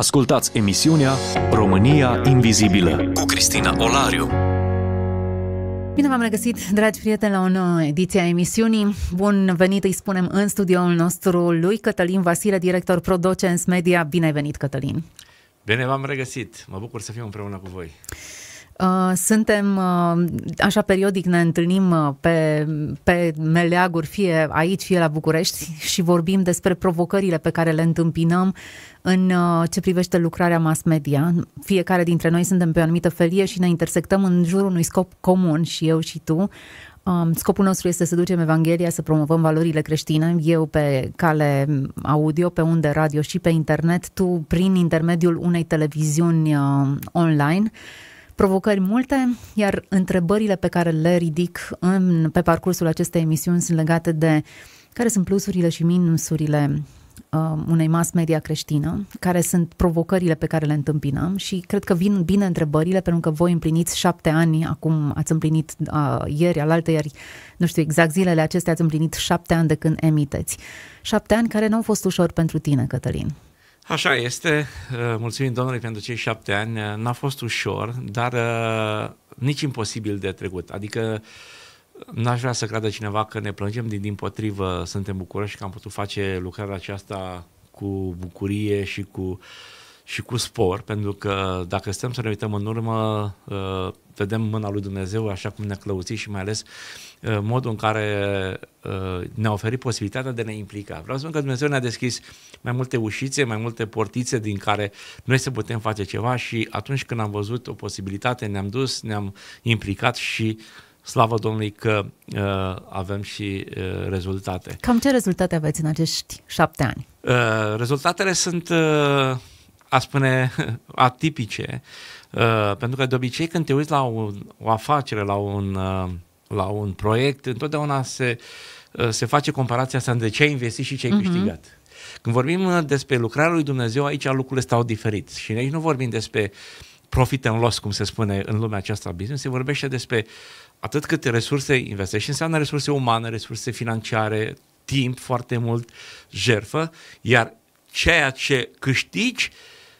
Ascultați emisiunea România Invizibilă cu Cristina Olariu. Bine v-am regăsit, dragi prieteni, la o nouă ediție a emisiunii. Bun venit, îi spunem, în studioul nostru lui Cătălin Vasile, director Prodocens Media. Bine ai venit, Cătălin! Bine v-am regăsit! Mă bucur să fiu împreună cu voi. Uh, suntem, uh, așa periodic ne întâlnim uh, pe, pe meleaguri, fie aici, fie la București și vorbim despre provocările pe care le întâmpinăm în ce privește lucrarea mass media. Fiecare dintre noi suntem pe o anumită felie și ne intersectăm în jurul unui scop comun și eu și tu. Um, scopul nostru este să ducem Evanghelia, să promovăm valorile creștine, eu pe cale audio, pe unde radio și pe internet, tu prin intermediul unei televiziuni uh, online provocări multe, iar întrebările pe care le ridic în, pe parcursul acestei emisiuni sunt legate de care sunt plusurile și minusurile uh, unei mass media creștină, care sunt provocările pe care le întâmpinăm și cred că vin bine întrebările pentru că voi împliniți șapte ani, acum ați împlinit uh, ieri, alaltă ieri, nu știu exact zilele acestea, ați împlinit șapte ani de când emiteți. Șapte ani care nu au fost ușor pentru tine, Cătălin. Așa este. Uh, mulțumim Domnului pentru cei șapte ani. Uh, n-a fost ușor, dar uh, nici imposibil de trecut. Adică n-aș vrea să creadă cineva că ne plângem, din, din potrivă suntem bucuroși că am putut face lucrarea aceasta cu bucurie și cu, și cu spor, pentru că dacă stăm să ne uităm în urmă, vedem mâna lui Dumnezeu așa cum ne-a clăuțit și mai ales uh, modul în care uh, ne-a oferit posibilitatea de a ne implica. Vreau să spun că Dumnezeu ne-a deschis mai multe ușițe, mai multe portițe din care noi să putem face ceva și atunci când am văzut o posibilitate, ne-am dus, ne-am implicat și slavă Domnului că uh, avem și uh, rezultate. Cam ce rezultate aveți în acești șapte ani? Uh, rezultatele sunt, uh, a spune, atipice. Uh, pentru că de obicei când te uiți la un, o afacere, la un, uh, la un proiect, întotdeauna se, uh, se face comparația asta între ce ai investit și ce ai uh-huh. câștigat. Când vorbim uh, despre lucrarea lui Dumnezeu, aici lucrurile stau diferit. Și aici nu vorbim despre profit and loss, cum se spune în lumea aceasta business, se vorbește despre atât cât resurse investești, înseamnă resurse umane, resurse financiare, timp, foarte mult jerfă, iar ceea ce câștigi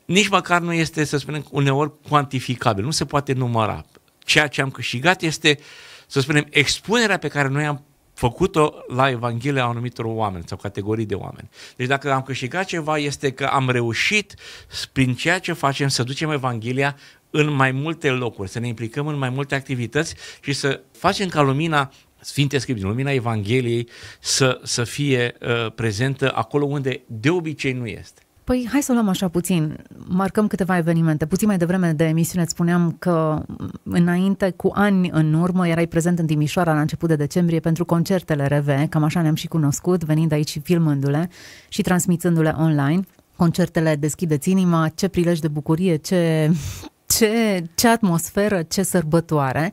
nici măcar nu este, să spunem, uneori cuantificabil, nu se poate număra. Ceea ce am câștigat este, să spunem, expunerea pe care noi am făcut-o la Evanghelia anumitor oameni sau categorii de oameni. Deci dacă am câștigat ceva este că am reușit prin ceea ce facem să ducem Evanghelia în mai multe locuri, să ne implicăm în mai multe activități și să facem ca lumina Sfinte Scripturi, lumina Evangheliei să, să fie uh, prezentă acolo unde de obicei nu este. Păi hai să luăm așa puțin, marcăm câteva evenimente. Puțin mai devreme de emisiune îți spuneam că înainte, cu ani în urmă, erai prezent în Timișoara la început de decembrie pentru concertele RV, cam așa ne-am și cunoscut, venind aici și filmându-le și transmițându-le online. Concertele Deschideți inima, ce prilej de bucurie, ce, ce, ce atmosferă, ce sărbătoare.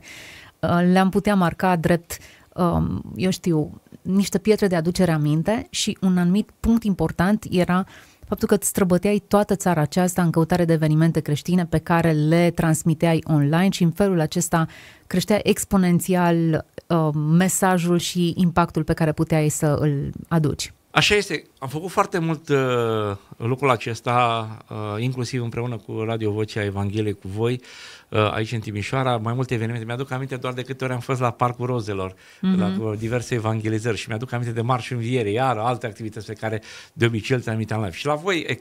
Le-am putea marca drept, um, eu știu, niște pietre de aducere aminte și un anumit punct important era faptul că îți străbăteai toată țara aceasta în căutare de evenimente creștine pe care le transmiteai online și în felul acesta creștea exponențial uh, mesajul și impactul pe care puteai să îl aduci. Așa este. Am făcut foarte mult uh, lucrul acesta, uh, inclusiv împreună cu Radio Vocea Evangheliei cu voi, uh, aici în Timișoara, mai multe evenimente. Mi-aduc aminte doar de câte ori am fost la Parcul Rozelor, mm-hmm. la uh, diverse evangelizări și mi-aduc aminte de Marș Înviere, iar alte activități pe care de obicei le transmiteam live. Și la voi,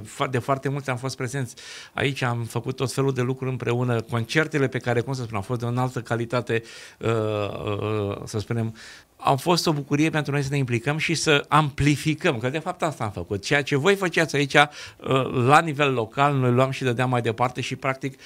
uh, de foarte multe am fost prezenți. Aici am făcut tot felul de lucruri împreună, concertele pe care, cum să spun, au fost de o înaltă calitate, uh, uh, să spunem, au fost o bucurie pentru noi să ne implicăm și să amplificăm, că de fapt asta am făcut. Ceea ce voi făceați aici uh, la nivel local, noi luam și dădeam mai departe și practic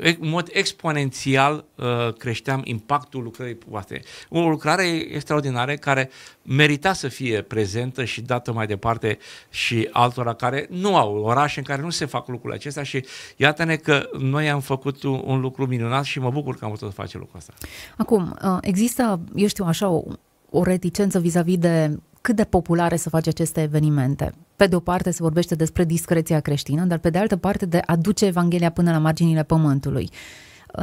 în mod exponențial uh, creșteam impactul lucrării voastre. O lucrare extraordinară care merita să fie prezentă și dată mai departe și altora care nu au orașe în care nu se fac lucrurile acestea și iată-ne că noi am făcut un, un lucru minunat și mă bucur că am putut face lucrul ăsta. Acum, uh, există, eu știu așa, o, o reticență vis-a-vis de cât de populare să faci aceste evenimente. Pe de o parte se vorbește despre discreția creștină, dar pe de altă parte de a duce Evanghelia până la marginile pământului.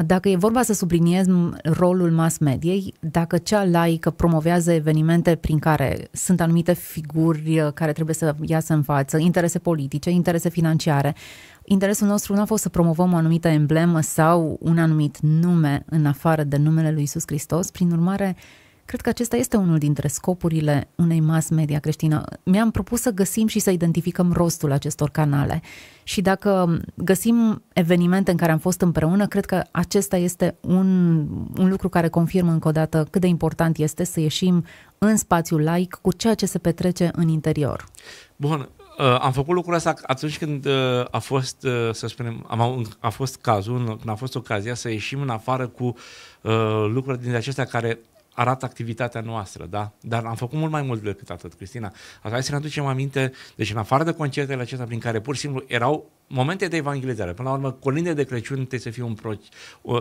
Dacă e vorba să subliniem rolul mass mediei, dacă cea laică promovează evenimente prin care sunt anumite figuri care trebuie să iasă în față, interese politice, interese financiare, interesul nostru nu a fost să promovăm o anumită emblemă sau un anumit nume în afară de numele lui Isus Hristos, prin urmare, Cred că acesta este unul dintre scopurile unei mass media creștină. Mi-am propus să găsim și să identificăm rostul acestor canale. Și dacă găsim evenimente în care am fost împreună, cred că acesta este un, un lucru care confirmă încă o dată cât de important este să ieșim în spațiul laic cu ceea ce se petrece în interior. Bun, Uh, am făcut lucrul ăsta atunci când uh, a fost, uh, să spunem, am, a fost cazul, când a fost ocazia să ieșim în afară cu uh, lucruri din acestea care arată activitatea noastră, da? Dar am făcut mult mai mult decât atât, Cristina. Asta hai să ne aducem aminte, deci în afară de concertele acestea prin care pur și simplu erau momente de evangelizare. Până la urmă, colinde de Crăciun trebuie să fie un, pro,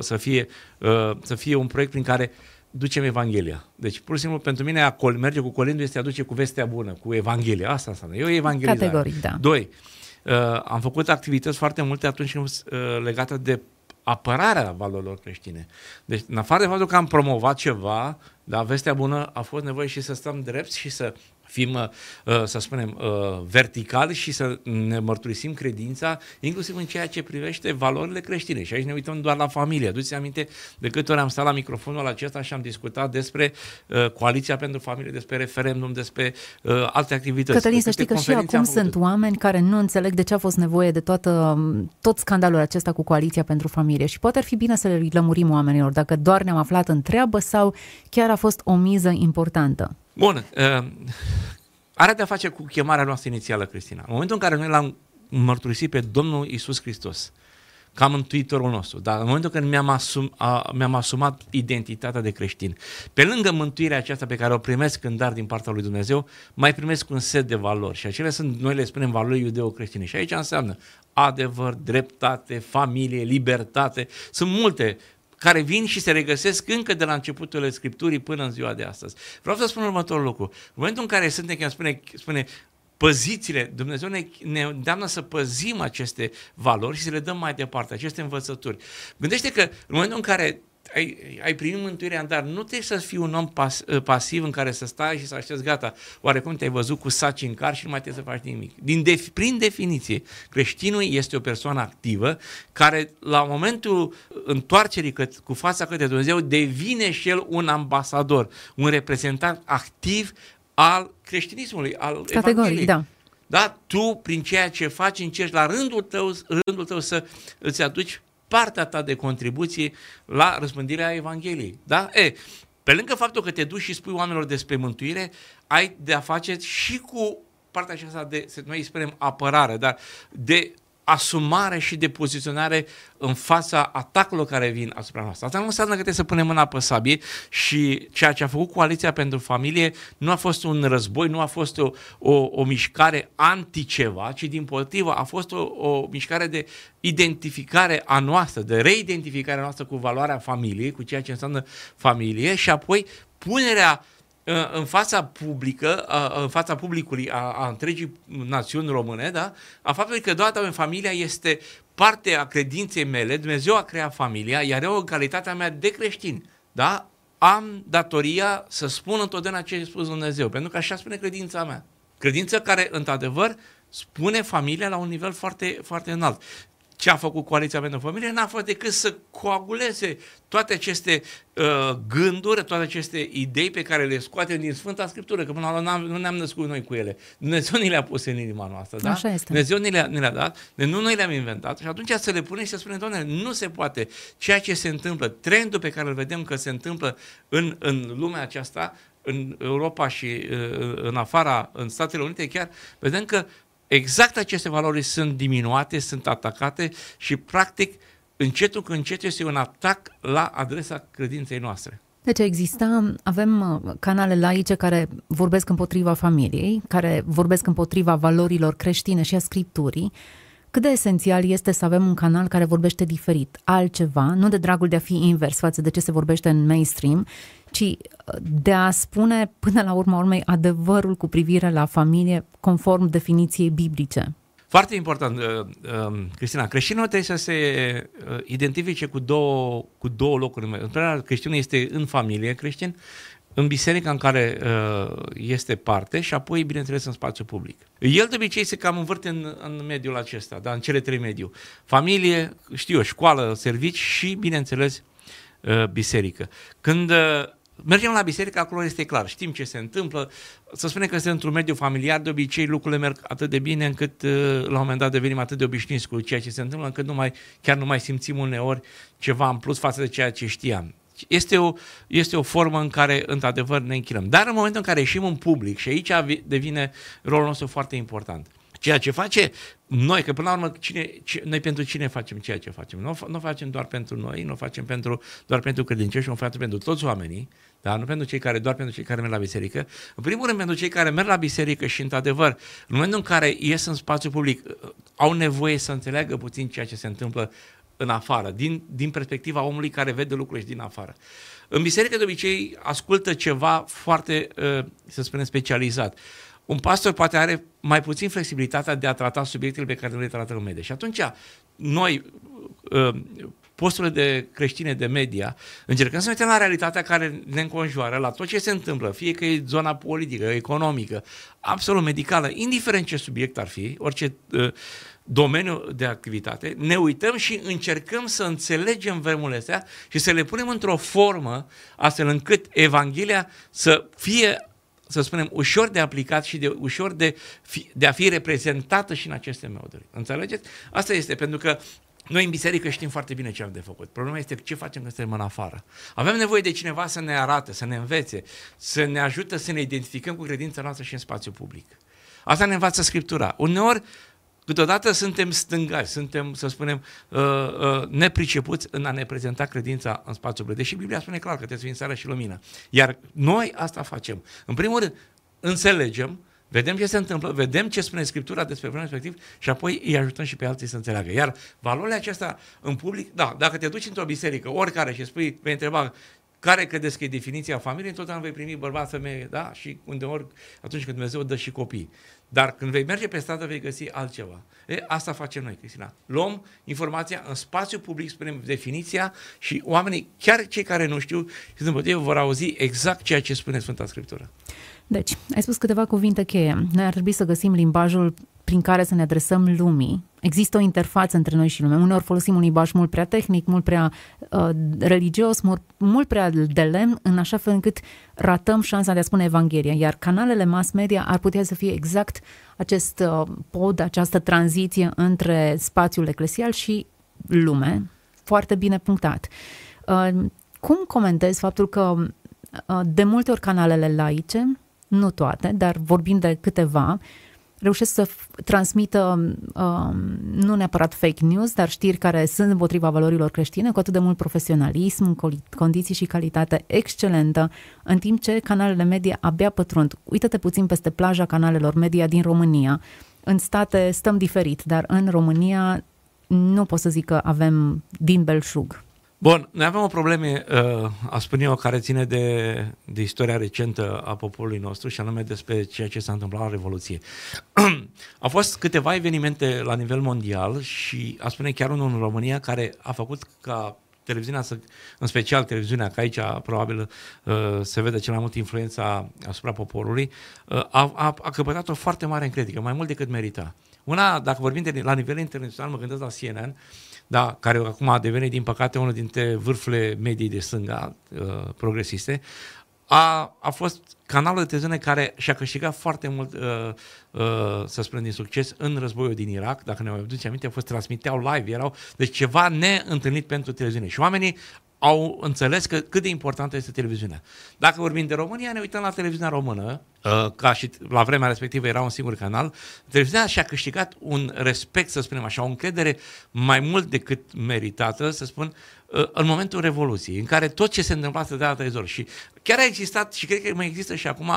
să fie, uh, să fie un proiect prin care ducem Evanghelia. Deci, pur și simplu, pentru mine a merge cu colindul este a duce cu vestea bună, cu Evanghelia. Asta înseamnă. Eu evangelizare. Categoric, da. Doi, uh, am făcut activități foarte multe atunci uh, legate de apărarea valorilor creștine. Deci, în afară de faptul că am promovat ceva, dar vestea bună a fost nevoie și să stăm drept și să fim, uh, să spunem, uh, verticali și să ne mărturisim credința, inclusiv în ceea ce privește valorile creștine. Și aici ne uităm doar la familie. Aduți aminte de câte ori am stat la microfonul acesta și am discutat despre uh, Coaliția pentru Familie, despre referendum, despre alte activități. Cătălin, să știi că și acum sunt oameni care nu înțeleg de ce a fost nevoie de toată, tot scandalul acesta cu Coaliția pentru Familie și poate ar fi bine să le lămurim oamenilor dacă doar ne-am aflat în treabă sau chiar a fost o miză importantă. Bun, uh, are de-a face cu chemarea noastră inițială, Cristina. În momentul în care noi l-am mărturisit pe Domnul Isus Hristos, ca mântuitorul nostru, dar în momentul când mi-am, asum, a, mi-am asumat identitatea de creștin, pe lângă mântuirea aceasta pe care o primesc în dar din partea lui Dumnezeu, mai primesc un set de valori și acele sunt, noi le spunem, valori iudeo-creștine și aici înseamnă adevăr, dreptate, familie, libertate, sunt multe care vin și se regăsesc încă de la începutul Scripturii până în ziua de astăzi. Vreau să spun următorul lucru. În momentul în care suntem, când spune, spune păzițile, Dumnezeu ne, ne îndeamnă să păzim aceste valori și să le dăm mai departe, aceste învățături. Gândește că în momentul în care ai, ai primit mântuirea, dar nu trebuie să fii un om pas, ă, pasiv în care să stai și să aștepți gata. Oarecum te-ai văzut cu saci în car și nu mai trebuie să faci nimic. Din def, prin definiție, creștinul este o persoană activă care la momentul întoarcerii cât, cu fața către Dumnezeu devine și el un ambasador, un reprezentant activ al creștinismului, al Categoric, da. Da? Tu, prin ceea ce faci, încerci la rândul tău, rândul tău să îți aduci partea ta de contribuție la răspândirea Evangheliei. Da? E, pe lângă faptul că te duci și spui oamenilor despre mântuire, ai de a face și cu partea aceasta de, noi îi spunem apărare, dar de asumare și de poziționare în fața atacurilor care vin asupra noastră. Asta nu înseamnă că trebuie să punem mâna pe sabie și ceea ce a făcut Coaliția pentru Familie nu a fost un război, nu a fost o, o, o mișcare anti-ceva, ci din potrivă a fost o, o mișcare de identificare a noastră, de reidentificare a noastră cu valoarea familiei, cu ceea ce înseamnă familie și apoi punerea în fața publică, în fața publicului a, a întregii națiuni române, da? a faptului că doar familia este parte a credinței mele, Dumnezeu a creat familia, iar eu în calitatea mea de creștin, da? am datoria să spun întotdeauna ce a spus Dumnezeu, pentru că așa spune credința mea. Credință care, într-adevăr, spune familia la un nivel foarte, foarte înalt ce a făcut Coaliția pentru Familie n-a fost decât să coaguleze toate aceste uh, gânduri, toate aceste idei pe care le scoatem din Sfânta Scriptură, că până la urmă nu ne-am născut noi cu ele. Dumnezeu ni le-a pus în inima noastră, da? Așa este. Dumnezeu ni le-a, ni le-a dat, de nu noi le-am inventat și atunci să le punem și să spunem, doamne, nu se poate. Ceea ce se întâmplă, trendul pe care îl vedem că se întâmplă în, în lumea aceasta, în Europa și uh, în afara, în Statele Unite chiar, vedem că exact aceste valori sunt diminuate, sunt atacate și practic încetul cu încet este un atac la adresa credinței noastre. Deci exista, avem uh, canale laice care vorbesc împotriva familiei, care vorbesc împotriva valorilor creștine și a scripturii, cât de esențial este să avem un canal care vorbește diferit, altceva, nu de dragul de a fi invers față de ce se vorbește în mainstream, ci uh, de a spune până la urma urmei adevărul cu privire la familie conform definiției biblice. Foarte important, uh, uh, Cristina, creștinul trebuie să se uh, identifice cu două, cu două locuri. În primul rând, creștinul este în familie creștin, în biserica în care uh, este parte și apoi, bineînțeles, în spațiu public. El de obicei se cam învârte în, în mediul acesta, da, în cele trei mediu. Familie, știu eu, școală, servici și, bineînțeles, uh, biserică. Când uh, mergem la biserică, acolo este clar, știm ce se întâmplă. Să spunem că este într-un mediu familiar, de obicei lucrurile merg atât de bine încât uh, la un moment dat devenim atât de obișnuiți cu ceea ce se întâmplă, încât nu mai, chiar nu mai simțim uneori ceva în plus față de ceea ce știam. Este o, este o formă în care, într-adevăr, ne închinăm. Dar în momentul în care ieșim în public, și aici devine rolul nostru foarte important, ceea ce face noi, că până la urmă, cine, ce, noi pentru cine facem ceea ce facem? Nu, nu facem doar pentru noi, nu facem pentru, doar pentru credincioși, nu facem pentru toți oamenii, da? nu pentru cei care, doar pentru cei care merg la biserică. În primul rând, pentru cei care merg la biserică și, într-adevăr, în momentul în care ies în spațiu public, au nevoie să înțeleagă puțin ceea ce se întâmplă în afară, din, din perspectiva omului care vede lucrurile din afară. În biserică, de obicei, ascultă ceva foarte, uh, să spunem, specializat. Un pastor poate are mai puțin flexibilitatea de a trata subiectele pe care nu le trată în media. Și atunci, noi, uh, posturile de creștine de media, încercăm să ne uităm la realitatea care ne înconjoară, la tot ce se întâmplă, fie că e zona politică, economică, absolut medicală, indiferent ce subiect ar fi, orice uh, domeniu de activitate, ne uităm și încercăm să înțelegem vremurile astea și să le punem într-o formă astfel încât Evanghelia să fie să spunem, ușor de aplicat și de ușor de, fi, de a fi reprezentată și în aceste moduri. Înțelegeți? Asta este, pentru că noi în biserică știm foarte bine ce am de făcut. Problema este ce facem când suntem în afară. Avem nevoie de cineva să ne arate, să ne învețe, să ne ajute să ne identificăm cu credința noastră și în spațiu public. Asta ne învață Scriptura. Uneori Câteodată suntem stângași, suntem, să spunem, uh, uh, nepricepuți în a ne prezenta credința în spațiul public. Deși Biblia spune clar că trebuie să fim seara și lumină. Iar noi asta facem. În primul rând, înțelegem, vedem ce se întâmplă, vedem ce spune Scriptura despre vreun respectiv și apoi îi ajutăm și pe alții să înțeleagă. Iar valorile acestea în public, da, dacă te duci într-o biserică, oricare, și spui, vei întreba care credeți că e definiția familiei, întotdeauna vei primi bărbat, femeie, da? Și undeori, atunci când Dumnezeu dă și copii. Dar când vei merge pe stradă, vei găsi altceva. E, asta facem noi, Cristina. Luăm informația în spațiu public, spunem definiția și oamenii, chiar cei care nu știu, și vor auzi exact ceea ce spune Sfânta Scriptură. Deci, ai spus câteva cuvinte cheie. Noi ar trebui să găsim limbajul prin care să ne adresăm lumii. Există o interfață între noi și lume. Uneori folosim un limbaj mult prea tehnic, mult prea uh, religios, mult, mult prea de lemn, în așa fel încât ratăm șansa de a spune Evanghelia. Iar canalele mass media ar putea să fie exact acest uh, pod, această tranziție între spațiul eclesial și lume. Foarte bine punctat. Uh, cum comentezi faptul că uh, de multe ori canalele laice nu toate, dar vorbim de câteva, reușesc să transmită um, nu neapărat fake news, dar știri care sunt împotriva valorilor creștine, cu atât de mult profesionalism, condiții și calitate excelentă, în timp ce canalele media abia pătrund. Uită-te puțin peste plaja canalelor media din România. În state stăm diferit, dar în România nu pot să zic că avem din belșug. Bun, noi avem o probleme, uh, a spune eu, care ține de, de istoria recentă a poporului nostru și anume despre ceea ce s-a întâmplat la Revoluție. Au fost câteva evenimente la nivel mondial și a spune chiar unul în România care a făcut ca televiziunea, să, în special televiziunea, că aici probabil uh, se vede cel mai mult influența asupra poporului, uh, a, a, a căpătat o foarte mare încredere, mai mult decât merita. Una, dacă vorbim de la nivel internațional, mă gândesc la CNN, da, care acum a devenit, din păcate, unul dintre vârfurile medii de stânga uh, progresiste, a, a fost canalul de televiziune care și-a câștigat foarte mult, uh, uh, să spunem, din succes în războiul din Irak, dacă ne mai aduce aminte, a fost transmiteau live, erau, deci ceva neîntâlnit pentru televiziune. Și oamenii au înțeles că cât de importantă este televiziunea. Dacă vorbim de România, ne uităm la televiziunea română, uh, ca și la vremea respectivă era un singur canal, televiziunea și-a câștigat un respect, să spunem așa, o încredere mai mult decât meritată, să spun, uh, în momentul Revoluției, în care tot ce se întâmpla să dea la televizor. Și chiar a existat, și cred că mai există și acum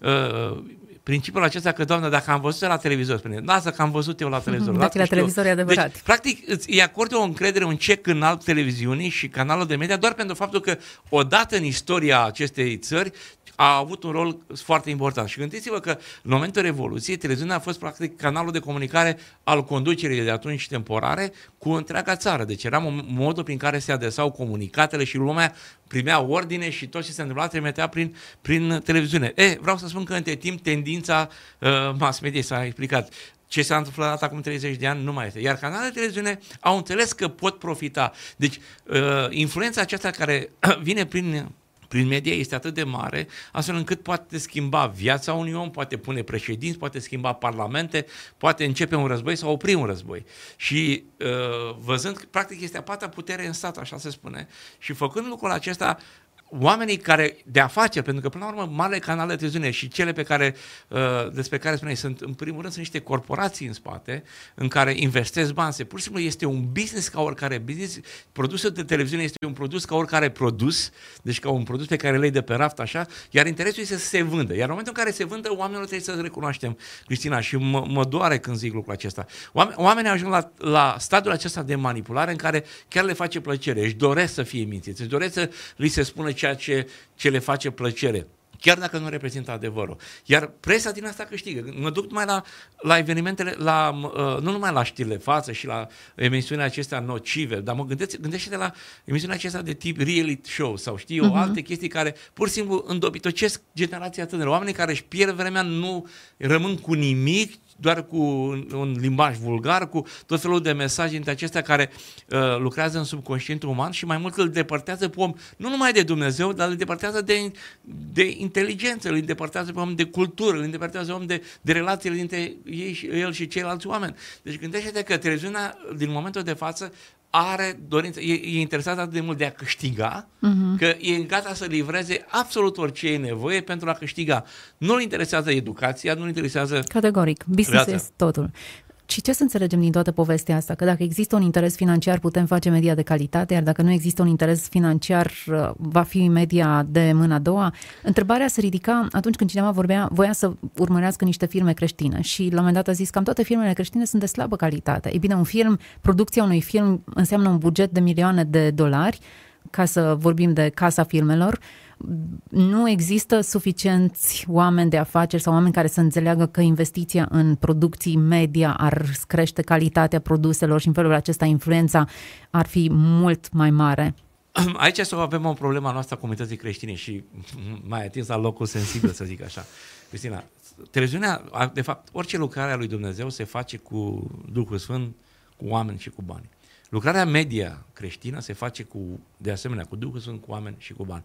uh, principiul acesta că, doamnă, dacă am văzut la televizor, spune, lasă că am văzut eu la televizor. Dacă la televizor e adevărat. Deci, practic, îți îi acordă o încredere, un cec în alt televiziunii și canalul de media doar pentru faptul că odată în istoria acestei țări a avut un rol foarte important. Și gândiți-vă că în momentul Revoluției, televiziunea a fost practic canalul de comunicare al conducerii de atunci temporare cu întreaga țară. Deci era modul prin care se adresau comunicatele și lumea primea ordine și tot ce se întâmpla trimitea prin, prin televiziune. E, vreau să spun că între timp tendința uh, mass media s-a explicat ce s-a întâmplat acum 30 de ani nu mai este. Iar canalele de televiziune au înțeles că pot profita. Deci, uh, influența aceasta care vine prin prin media este atât de mare, astfel încât poate schimba viața unui om, poate pune președinți, poate schimba parlamente, poate începe un război sau opri un război. Și uh, văzând, practic este a patra putere în stat, așa se spune, și făcând lucrul acesta, oamenii care de afaceri, pentru că până la urmă marile canale de televiziune și cele pe care, uh, despre care spuneai, sunt în primul rând sunt niște corporații în spate în care investesc bani. Se pur și simplu este un business ca oricare business. Produsul de televiziune este un produs ca oricare produs, deci ca un produs pe care le de pe raft așa, iar interesul este să se vândă. Iar în momentul în care se vândă, oamenilor trebuie să recunoaștem, Cristina, și mă, mă doare când zic lucrul acesta. Oamenii ajung la, la stadiul acesta de manipulare în care chiar le face plăcere, își doresc să fie mințiți, își doresc să li se spună ceea ce, ce le face plăcere chiar dacă nu reprezintă adevărul. Iar presa din asta câștigă. Mă duc mai la, la evenimentele, la, uh, nu numai la știrile față și la emisiunea acestea nocive, dar mă gândesc, gândește la emisiunea acestea de tip reality show sau știu, uh-huh. alte chestii care pur și simplu îndobitocesc generația tânără. Oamenii care își pierd vremea nu rămân cu nimic, doar cu un limbaj vulgar, cu tot felul de mesaje dintre acestea care uh, lucrează în subconștientul uman și mai mult îl depărtează pe om, nu numai de Dumnezeu, dar îl depărtează de, de inteligență, îl depărtează pe om de cultură, îl depărtează om de, de relațiile dintre ei și, el și ceilalți oameni. Deci gândește-te că televiziunea, din momentul de față, are dorință, e, e interesat atât de mult de a câștiga, uh-huh. că e gata să livreze absolut orice e nevoie pentru a câștiga. Nu-l interesează educația, nu-l interesează... Categoric, business este totul. Și ce să înțelegem din toată povestea asta? Că dacă există un interes financiar, putem face media de calitate, iar dacă nu există un interes financiar, uh, va fi media de mâna a doua. Întrebarea se ridica atunci când cineva vorbea, voia să urmărească niște filme creștine și la un moment dat a zis că toate filmele creștine sunt de slabă calitate. Ei bine, un film, producția unui film înseamnă un buget de milioane de dolari, ca să vorbim de casa filmelor, nu există suficienți oameni de afaceri sau oameni care să înțeleagă că investiția în producții media ar crește calitatea produselor și în felul acesta influența ar fi mult mai mare. Aici să avem o problemă a noastră a comunității creștine și mai atins la locul sensibil, să zic așa. Cristina, televiziunea, de fapt, orice lucrare a lui Dumnezeu se face cu Duhul Sfânt, cu oameni și cu bani. Lucrarea media creștină se face cu, de asemenea, cu Duhul Sfânt, cu oameni și cu bani.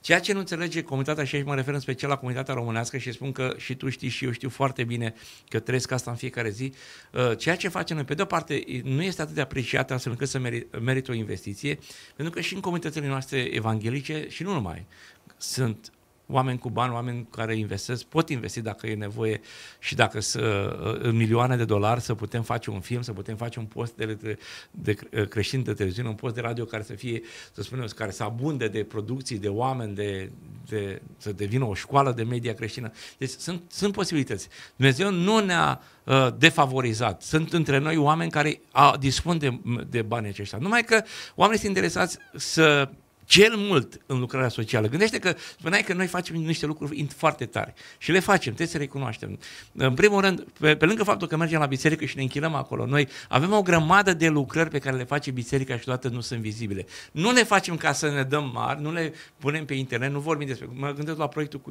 Ceea ce nu înțelege comunitatea, și aici mă refer în special la comunitatea românească și spun că și tu știi și eu știu foarte bine că trăiesc asta în fiecare zi, uh, ceea ce facem noi, pe de o parte, nu este atât de apreciat astfel încât să merită o investiție, pentru că și în comunitățile noastre evanghelice, și nu numai, sunt oameni cu bani, oameni care investesc, pot investi dacă e nevoie și dacă să, în milioane de dolari să putem face un film, să putem face un post de, de, de creștin de televiziune, un post de radio care să fie, să spunem, care să abunde de producții, de oameni, de, de, să devină o școală de media creștină. Deci sunt, sunt posibilități. Dumnezeu nu ne-a uh, defavorizat. Sunt între noi oameni care a, dispun de, de banii aceștia. Numai că oamenii sunt interesați să cel mult în lucrarea socială. Gândește că spuneai că noi facem niște lucruri foarte tare și le facem, trebuie să recunoaștem. În primul rând, pe, pe lângă faptul că mergem la biserică și ne închinăm acolo, noi avem o grămadă de lucrări pe care le face biserica și toate nu sunt vizibile. Nu le facem ca să ne dăm mari, nu le punem pe internet, nu vorbim despre... Mă gândesc la proiectul cu,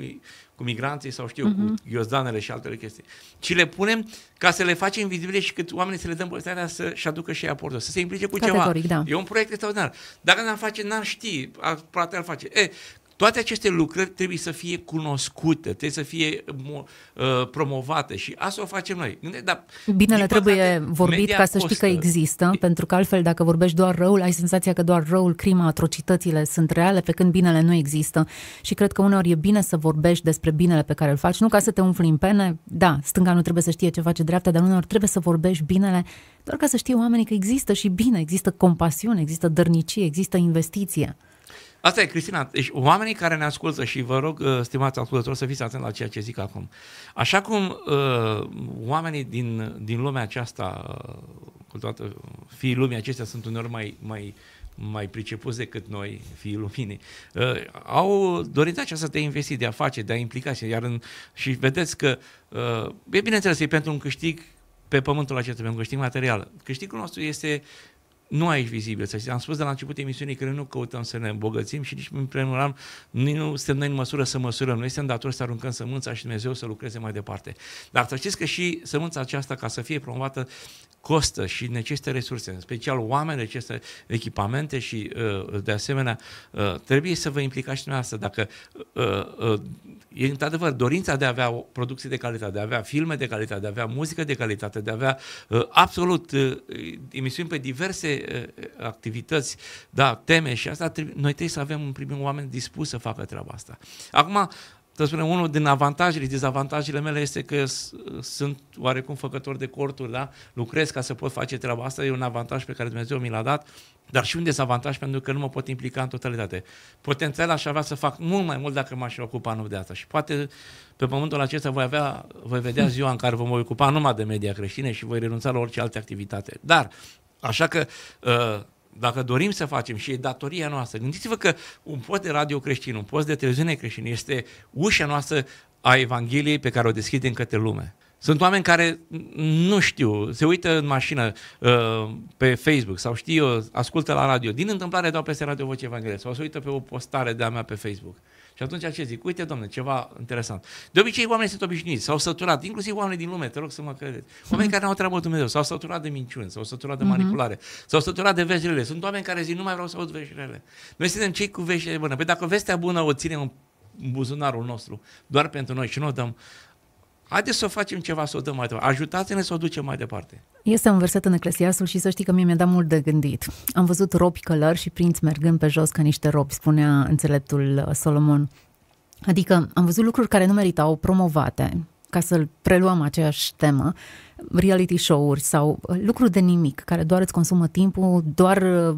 cu migranții sau știu, uh-huh. cu mhm. ghiozdanele și altele chestii. Ci le punem ca să le facem vizibile și cât oamenii să le dăm posibilitatea să-și aducă și aportul, să se implice cu Categoric, ceva. Da. E un proiect extraordinar. Dacă n-am face, n-am ști, poate ar face. E, toate aceste lucrări trebuie să fie cunoscute, trebuie să fie uh, promovate și asta o facem noi. Dar, Binele trebuie vorbit ca să costă. știi că există, e... pentru că altfel dacă vorbești doar răul, ai senzația că doar răul, crima, atrocitățile sunt reale, pe când binele nu există. Și cred că uneori e bine să vorbești despre binele pe care îl faci, nu ca să te umfli în pene, da, stânga nu trebuie să știe ce face dreapta, dar uneori trebuie să vorbești binele, doar ca să știe oamenii că există și bine, există compasiune, există dărnicie, există investiție. Asta e, Cristina. Deci, oamenii care ne ascultă și vă rog, uh, stimați ascultători, să fiți atenți la ceea ce zic acum. Așa cum uh, oamenii din, din lumea aceasta, uh, cu toată, fiii lumii acestea sunt uneori mai, mai, mai pricepuți decât noi, fiii luminii, uh, au dorința aceasta de a investi, de a face, de a implica și, iar în, și vedeți că uh, e bineînțeles, e pentru un câștig pe pământul acesta, pentru un câștig material. Câștigul nostru este nu aici vizibil. Să știți. Am spus de la început emisiunii că noi nu căutăm să ne îmbogățim și nici în primul rând nu suntem noi în măsură să măsurăm. Noi suntem datori să aruncăm sămânța și Dumnezeu să lucreze mai departe. Dar să știți că și sămânța aceasta, ca să fie promovată, costă și necesită resurse, în special oameni, necesită echipamente și uh, de asemenea uh, trebuie să vă implicați și dumneavoastră. Dacă uh, e într-adevăr dorința de a avea o producție de calitate, de a avea filme de calitate, de a avea muzică de calitate, de a avea absolut emisiuni pe diverse activități, da, teme și asta trebuie, noi trebuie să avem în primul oameni dispuși să facă treaba asta. Acum, să spunem, unul din avantajele, dezavantajele mele este că sunt oarecum făcător de corturi, da? lucrez ca să pot face treaba asta, e un avantaj pe care Dumnezeu mi l-a dat, dar și un dezavantaj pentru că nu mă pot implica în totalitate. Potențial aș avea să fac mult mai mult dacă m-aș ocupa numai de asta și poate pe pământul acesta voi, avea, voi vedea ziua în care vă voi ocupa numai de media creștine și voi renunța la orice alte activitate. Dar, așa că uh, dacă dorim să facem și e datoria noastră, gândiți-vă că un post de radio creștin, un post de televiziune creștin este ușa noastră a Evangheliei pe care o deschidem către lume. Sunt oameni care nu știu, se uită în mașină uh, pe Facebook sau știu, ascultă la radio. Din întâmplare dau peste radio Voce Evanghelie sau se uită pe o postare de-a mea pe Facebook. Și atunci ce zic? Uite, domnule, ceva interesant. De obicei, oamenii sunt obișnuiți, s-au săturat, inclusiv oamenii din lume, te rog să mă credeți. Oameni care nu au treabă cu Dumnezeu, s-au săturat de minciuni, s-au săturat de mhm. manipulare, s-au săturat de veștile. Sunt oameni care zic, nu mai vreau să aud veștile. Noi suntem cei cu veștile bune. Păi dacă vestea bună o ținem în buzunarul nostru, doar pentru noi și nu o dăm, Haideți să o facem ceva, să o dăm mai departe. Ajutați-ne să o ducem mai departe. Este un verset în Eclesiastul și să știi că mie mi-a dat mult de gândit. Am văzut robi călări și prinți mergând pe jos ca niște robi, spunea înțeleptul uh, Solomon. Adică am văzut lucruri care nu meritau promovate, ca să preluăm aceeași temă, reality show-uri sau uh, lucruri de nimic, care doar îți consumă timpul, doar, uh,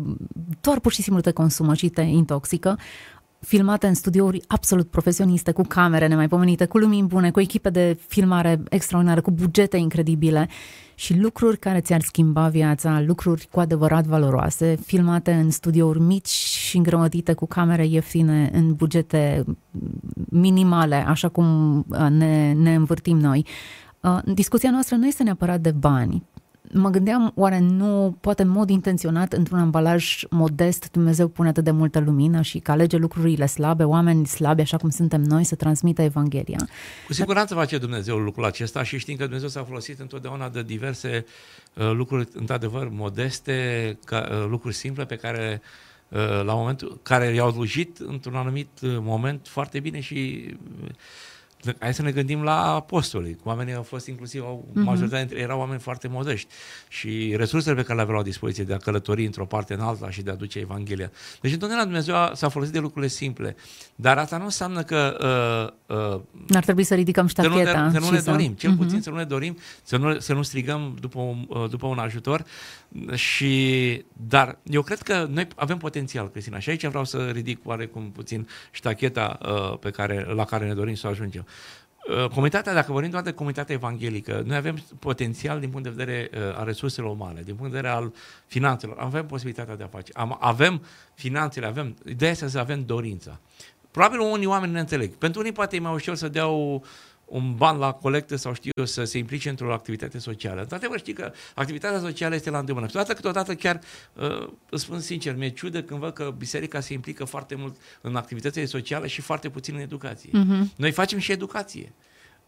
doar pur și simplu te consumă și te intoxică, filmate în studiouri absolut profesioniste, cu camere nemaipomenite, cu lumini bune, cu echipe de filmare extraordinare, cu bugete incredibile și lucruri care ți-ar schimba viața, lucruri cu adevărat valoroase, filmate în studiouri mici și îngrămădite cu camere ieftine, în bugete minimale, așa cum uh, ne, ne învârtim noi. Uh, discuția noastră nu este neapărat de bani, mă gândeam, oare nu, poate în mod intenționat, într-un ambalaj modest, Dumnezeu pune atât de multă lumină și că alege lucrurile slabe, oameni slabi, așa cum suntem noi, să transmită Evanghelia? Cu siguranță face Dumnezeu lucrul acesta și știm că Dumnezeu s-a folosit întotdeauna de diverse uh, lucruri, într-adevăr, modeste, ca, uh, lucruri simple pe care uh, la momentul care i-au slujit într-un anumit uh, moment foarte bine și uh, hai să ne gândim la apostoli. Oamenii au fost inclusiv, au, uh-huh. majoritatea dintre erau oameni foarte modești și resursele pe care le aveau la dispoziție de a călători într-o parte în alta și de a duce Evanghelia. Deci întotdeauna Dumnezeu s-a folosit de lucrurile simple, dar asta nu înseamnă că... Uh, uh, N-ar trebui să ridicăm ștacheta. Să nu, să nu ne dorim, cel uh-huh. puțin să nu ne dorim, să nu, să nu strigăm după un, uh, după un ajutor, și, dar eu cred că noi avem potențial, Cristina, și aici vreau să ridic oarecum puțin ștacheta uh, pe care, la care ne dorim să ajungem. Uh, comunitatea, dacă vorbim doar de comunitatea evanghelică, noi avem potențial din punct de vedere uh, al resurselor umane, din punct de vedere al finanțelor, avem posibilitatea de a face. Am, avem finanțele, avem, ideea este să avem dorința. Probabil unii oameni ne înțeleg. Pentru unii poate e mai ușor să dea o, un ban la colectă sau știu eu, să se implice într-o activitate socială. Toate vă știi că activitatea socială este la îndemână. Câteodată, câteodată chiar, uh, îți spun sincer, mi-e ciudă când văd că biserica se implică foarte mult în activitățile sociale și foarte puțin în educație. Uh-huh. Noi facem și educație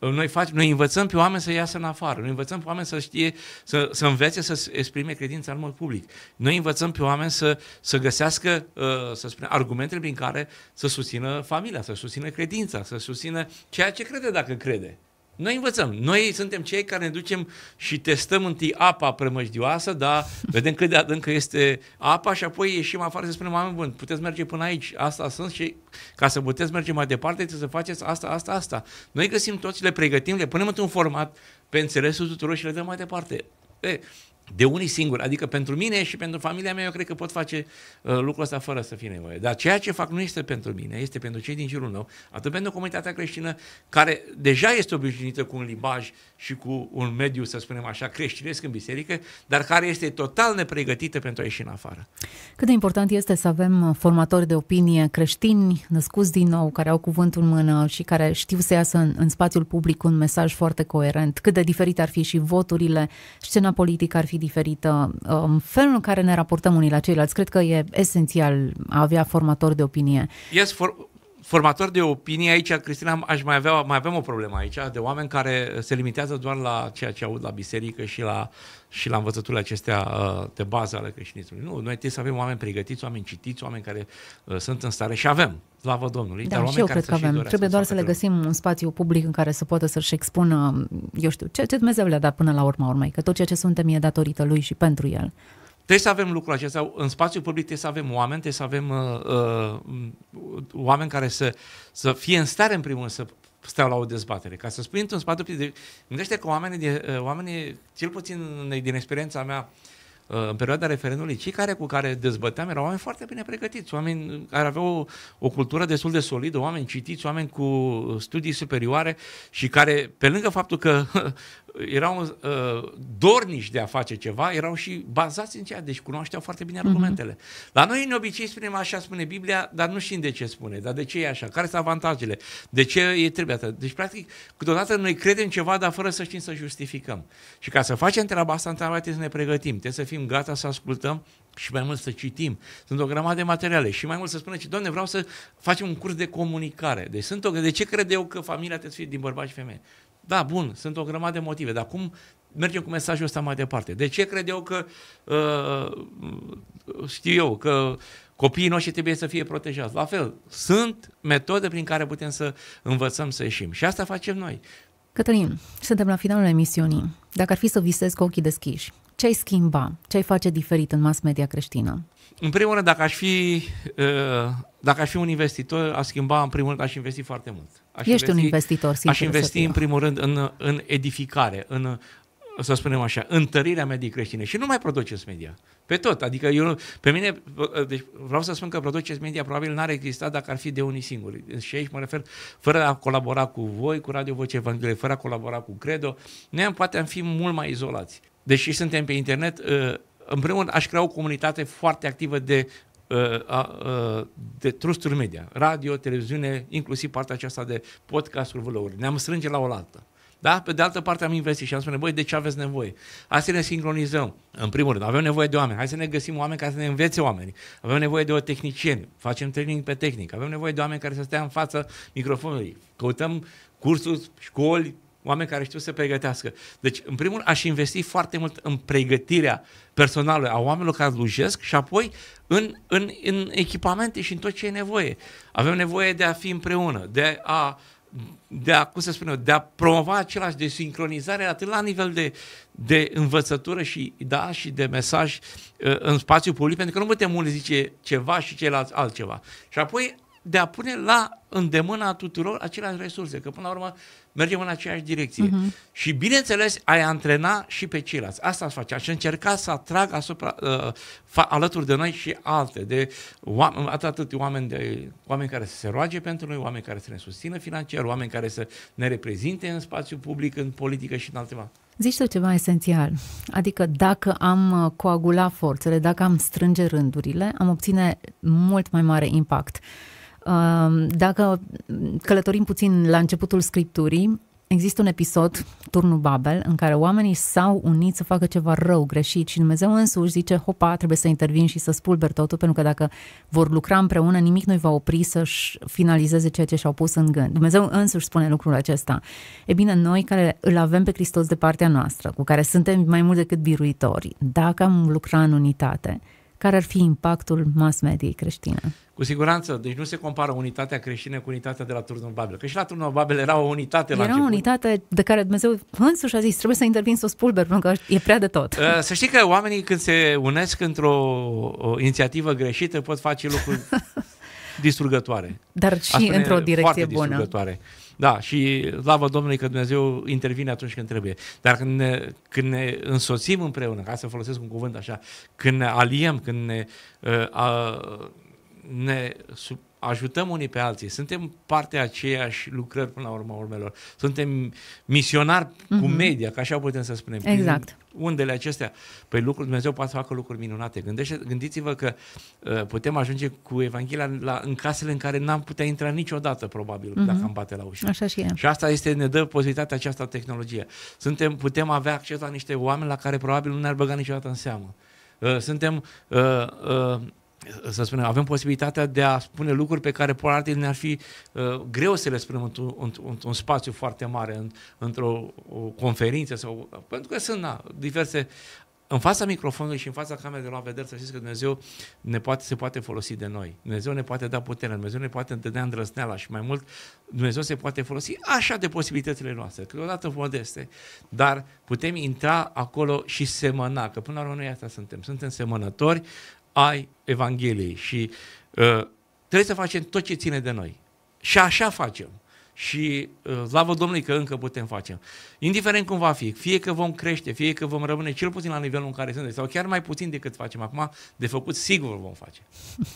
noi, facem, noi învățăm pe oameni să iasă în afară, noi învățăm pe oameni să știe, să, să învețe să exprime credința în mod public. Noi învățăm pe oameni să, să găsească, uh, să spunem, argumentele prin care să susțină familia, să susțină credința, să susțină ceea ce crede dacă crede. Noi învățăm. Noi suntem cei care ne ducem și testăm întâi apa prămăjdioasă, da, vedem cât de adâncă este apa și apoi ieșim afară să spunem, oameni buni, puteți merge până aici, asta sunt și ca să puteți merge mai departe, trebuie să faceți asta, asta, asta. Noi găsim toți, le pregătim, le punem într-un format pe înțelesul tuturor și le dăm mai departe. E, de unii singuri, adică pentru mine și pentru familia mea, eu cred că pot face uh, lucrul ăsta fără să fie nevoie. Dar ceea ce fac nu este pentru mine, este pentru cei din jurul meu, atât pentru comunitatea creștină, care deja este obișnuită cu un limbaj și cu un mediu, să spunem așa, creștinesc în biserică, dar care este total nepregătită pentru a ieși în afară. Cât de important este să avem formatori de opinie creștini, născuți din nou, care au cuvântul în mână și care știu să iasă în, în spațiul public un mesaj foarte coerent, cât de diferit ar fi și voturile, scena politică ar fi diferită, um, felul în care ne raportăm unii la ceilalți, cred că e esențial a avea formatori de opinie. Yes, for, formator de opinie aici, Cristina, aș mai avea, mai avem o problemă aici, de oameni care se limitează doar la ceea ce aud la biserică și la, și la învățăturile acestea uh, de bază ale creștinismului. Nu, noi trebuie să avem oameni pregătiți, oameni citiți, oameni care uh, sunt în stare și avem, slavă Domnului. Da, dar și eu cred că avem. Trebuie doar să le găsim un spațiu public în care să poată să-și expună, eu știu, ce, ce Dumnezeu le-a dat până la urma urmei, că tot ceea ce suntem e datorită lui și pentru el. Trebuie să avem lucrul acesta. În spațiu public trebuie să avem oameni, trebuie să avem uh, uh, oameni care să, să fie în stare, în primul rând, să stea la o dezbatere. Ca să spui într-un spațiu public, gândește că oamenii, de, uh, oamenii, cel puțin din experiența mea, uh, în perioada referendului, cei care cu care dezbăteam erau oameni foarte bine pregătiți, oameni care aveau o, o cultură destul de solidă, oameni citiți, oameni cu studii superioare și care, pe lângă faptul că erau uh, dorniși de a face ceva, erau și bazați în ceea, deci cunoșteau foarte bine mhm. argumentele. Mm-hmm. La noi, în obicei, spunem așa, spune Biblia, dar nu știm de ce spune, dar de ce e așa, care sunt avantajele, de ce e trebuie atât. Deci, practic, câteodată noi credem ceva, dar fără să știm să justificăm. Și ca să facem treaba asta, într trebuie să ne pregătim, trebuie să fim gata să ascultăm și mai mult să citim. Sunt o grămadă de materiale și mai mult să spună ce, doamne, vreau să facem un curs de comunicare. Deci sunt o, de ce cred eu că familia trebuie să fie din bărbați și femei? Da, bun, sunt o grămadă de motive, dar cum mergem cu mesajul ăsta mai departe? De ce cred eu că, uh, știu eu, că copiii noștri trebuie să fie protejați? La fel, sunt metode prin care putem să învățăm să ieșim. Și asta facem noi. Cătălin, suntem la finalul emisiunii. Dacă ar fi să visezi cu ochii deschiși, ce ai schimba? Ce ai face diferit în mass media creștină? În primul rând, dacă aș fi, uh, dacă aș fi un investitor, aș schimba, în primul rând, aș investi foarte mult. Aș Ești investi, un investitor, sincer Aș investi, în primul rând, în, în edificare, în, să spunem așa, întărirea mediei creștine. Și nu mai produceți media. Pe tot. Adică eu, pe mine, deci vreau să spun că produceți media probabil n-ar exista dacă ar fi de unii singuri. Și aici mă refer, fără a colabora cu voi, cu Radio Voce Evanghelie, fără a colabora cu Credo, noi am, poate am fi mult mai izolați. Deși suntem pe internet, uh, în primul rând aș crea o comunitate foarte activă de uh, uh, de trusturi media, radio, televiziune, inclusiv partea aceasta de podcasturi vloguri. Ne-am strânge la oaltă. Da? Pe de altă parte am investit și am spune, băi, de ce aveți nevoie? Hai să ne sincronizăm. În primul rând, avem nevoie de oameni. Hai să ne găsim oameni care să ne învețe oamenii. Avem nevoie de o tehnicieni. Facem training pe tehnic. Avem nevoie de oameni care să stea în fața microfonului. Căutăm cursuri, școli, oameni care știu să se pregătească. Deci, în primul rând, aș investi foarte mult în pregătirea personală a oamenilor care slujesc și apoi în, în, în echipamente și în tot ce e nevoie. Avem nevoie de a fi împreună, de a de a, cum să spun eu, de a promova același de sincronizare atât la nivel de, de învățătură și, da, și de mesaj uh, în spațiu public, pentru că nu putem unul zice ceva și ceilalți altceva. Și apoi de a pune la îndemâna tuturor aceleași resurse, că până la urmă mergem în aceeași direcție. Uh-huh. Și bineînțeles, ai antrena și pe ceilalți. Asta aș face. Aș încerca să atrag asupra, uh, fa, alături de noi și alte, de oameni, atât, atât oameni, de, oameni care să se roage pentru noi, oameni care să ne susțină financiar, oameni care să ne reprezinte în spațiu public, în politică și în alteva. Zici tu ceva esențial, adică dacă am uh, coagula forțele, dacă am strânge rândurile, am obține mult mai mare impact. Dacă călătorim puțin la începutul scripturii, există un episod, Turnul Babel, în care oamenii s-au unit să facă ceva rău, greșit și Dumnezeu însuși zice, hopa, trebuie să intervin și să spulber totul, pentru că dacă vor lucra împreună, nimic nu-i va opri să-și finalizeze ceea ce și-au pus în gând. Dumnezeu însuși spune lucrul acesta. E bine, noi care îl avem pe Hristos de partea noastră, cu care suntem mai mult decât biruitori, dacă am lucra în unitate, care ar fi impactul mass mediei creștine? Cu siguranță, deci nu se compară unitatea creștină cu unitatea de la Turnul Babel. Că și la Turnul Babel era o unitate era la Era o unitate de care Dumnezeu însuși a zis, trebuie să intervin să o spulber, pentru că e prea de tot. Uh, să știi că oamenii când se unesc într-o inițiativă greșită pot face lucruri distrugătoare. Dar și într-o direcție bună. Da, și slavă Domnului că Dumnezeu intervine atunci când trebuie. Dar când ne, când ne însoțim împreună, ca să folosesc un cuvânt așa, când ne aliem, când ne, uh, uh, ne sub, ajutăm unii pe alții, suntem parte a aceeași lucrări până la urma urmelor. Suntem misionari uh-huh. cu mhm. media, ca așa putem să spunem. Exact. Prin undele acestea. Păi lucruri, Dumnezeu poate să facă lucruri minunate. Gândește, gândiți-vă că uh, putem ajunge cu Evanghelia la, în casele în care n-am putea intra niciodată, probabil, uh-huh. dacă am bate la ușă. Așa și e. Și asta este, ne dă posibilitatea aceasta tehnologie. Suntem, putem avea acces la niște oameni la care probabil nu ne-ar băga niciodată în seamă. Uh, suntem uh, uh, să spunem, avem posibilitatea de a spune lucruri pe care probabil ne-ar fi uh, greu să le spunem într-un, într-un spațiu foarte mare, în, într-o o conferință sau pentru că sunt na, diverse în fața microfonului și în fața camerei de la vedere să știți că Dumnezeu ne poate, se poate folosi de noi. Dumnezeu ne poate da putere, Dumnezeu ne poate dădea îndrăzneala și mai mult Dumnezeu se poate folosi așa de posibilitățile noastre, câteodată modeste, dar putem intra acolo și semăna, că până la urmă noi asta suntem. Suntem semănători ai Evangheliei și uh, trebuie să facem tot ce ține de noi. Și așa facem. Și uh, slavă Domnului că încă putem face. Indiferent cum va fi, fie că vom crește, fie că vom rămâne cel puțin la nivelul în care suntem, sau chiar mai puțin decât facem acum, de făcut sigur vom face.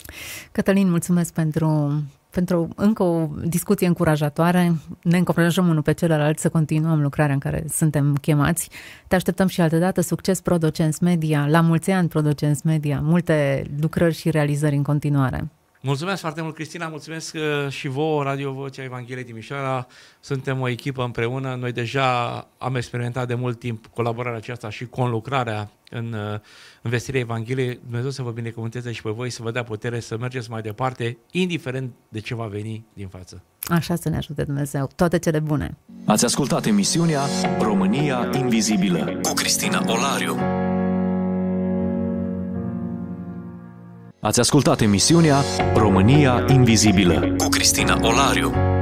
Cătălin, mulțumesc pentru, pentru încă o discuție încurajatoare. Ne încurajăm unul pe celălalt să continuăm lucrarea în care suntem chemați. Te așteptăm și altă dată. Succes Producenți Media, la mulți ani Producenți Media, multe lucrări și realizări în continuare. Mulțumesc foarte mult, Cristina, mulțumesc uh, și vouă, Radio Vocea Evangheliei Timișoara. Suntem o echipă împreună. Noi deja am experimentat de mult timp colaborarea aceasta și conlucrarea în, uh, în vestirea Evangheliei. Dumnezeu să vă binecuvânteze și pe voi, să vă dea putere să mergeți mai departe, indiferent de ce va veni din față. Așa să ne ajute Dumnezeu. Toate cele bune. Ați ascultat emisiunea România Invizibilă cu Cristina Olariu. Ați ascultat emisiunea România Invizibilă cu Cristina Olariu.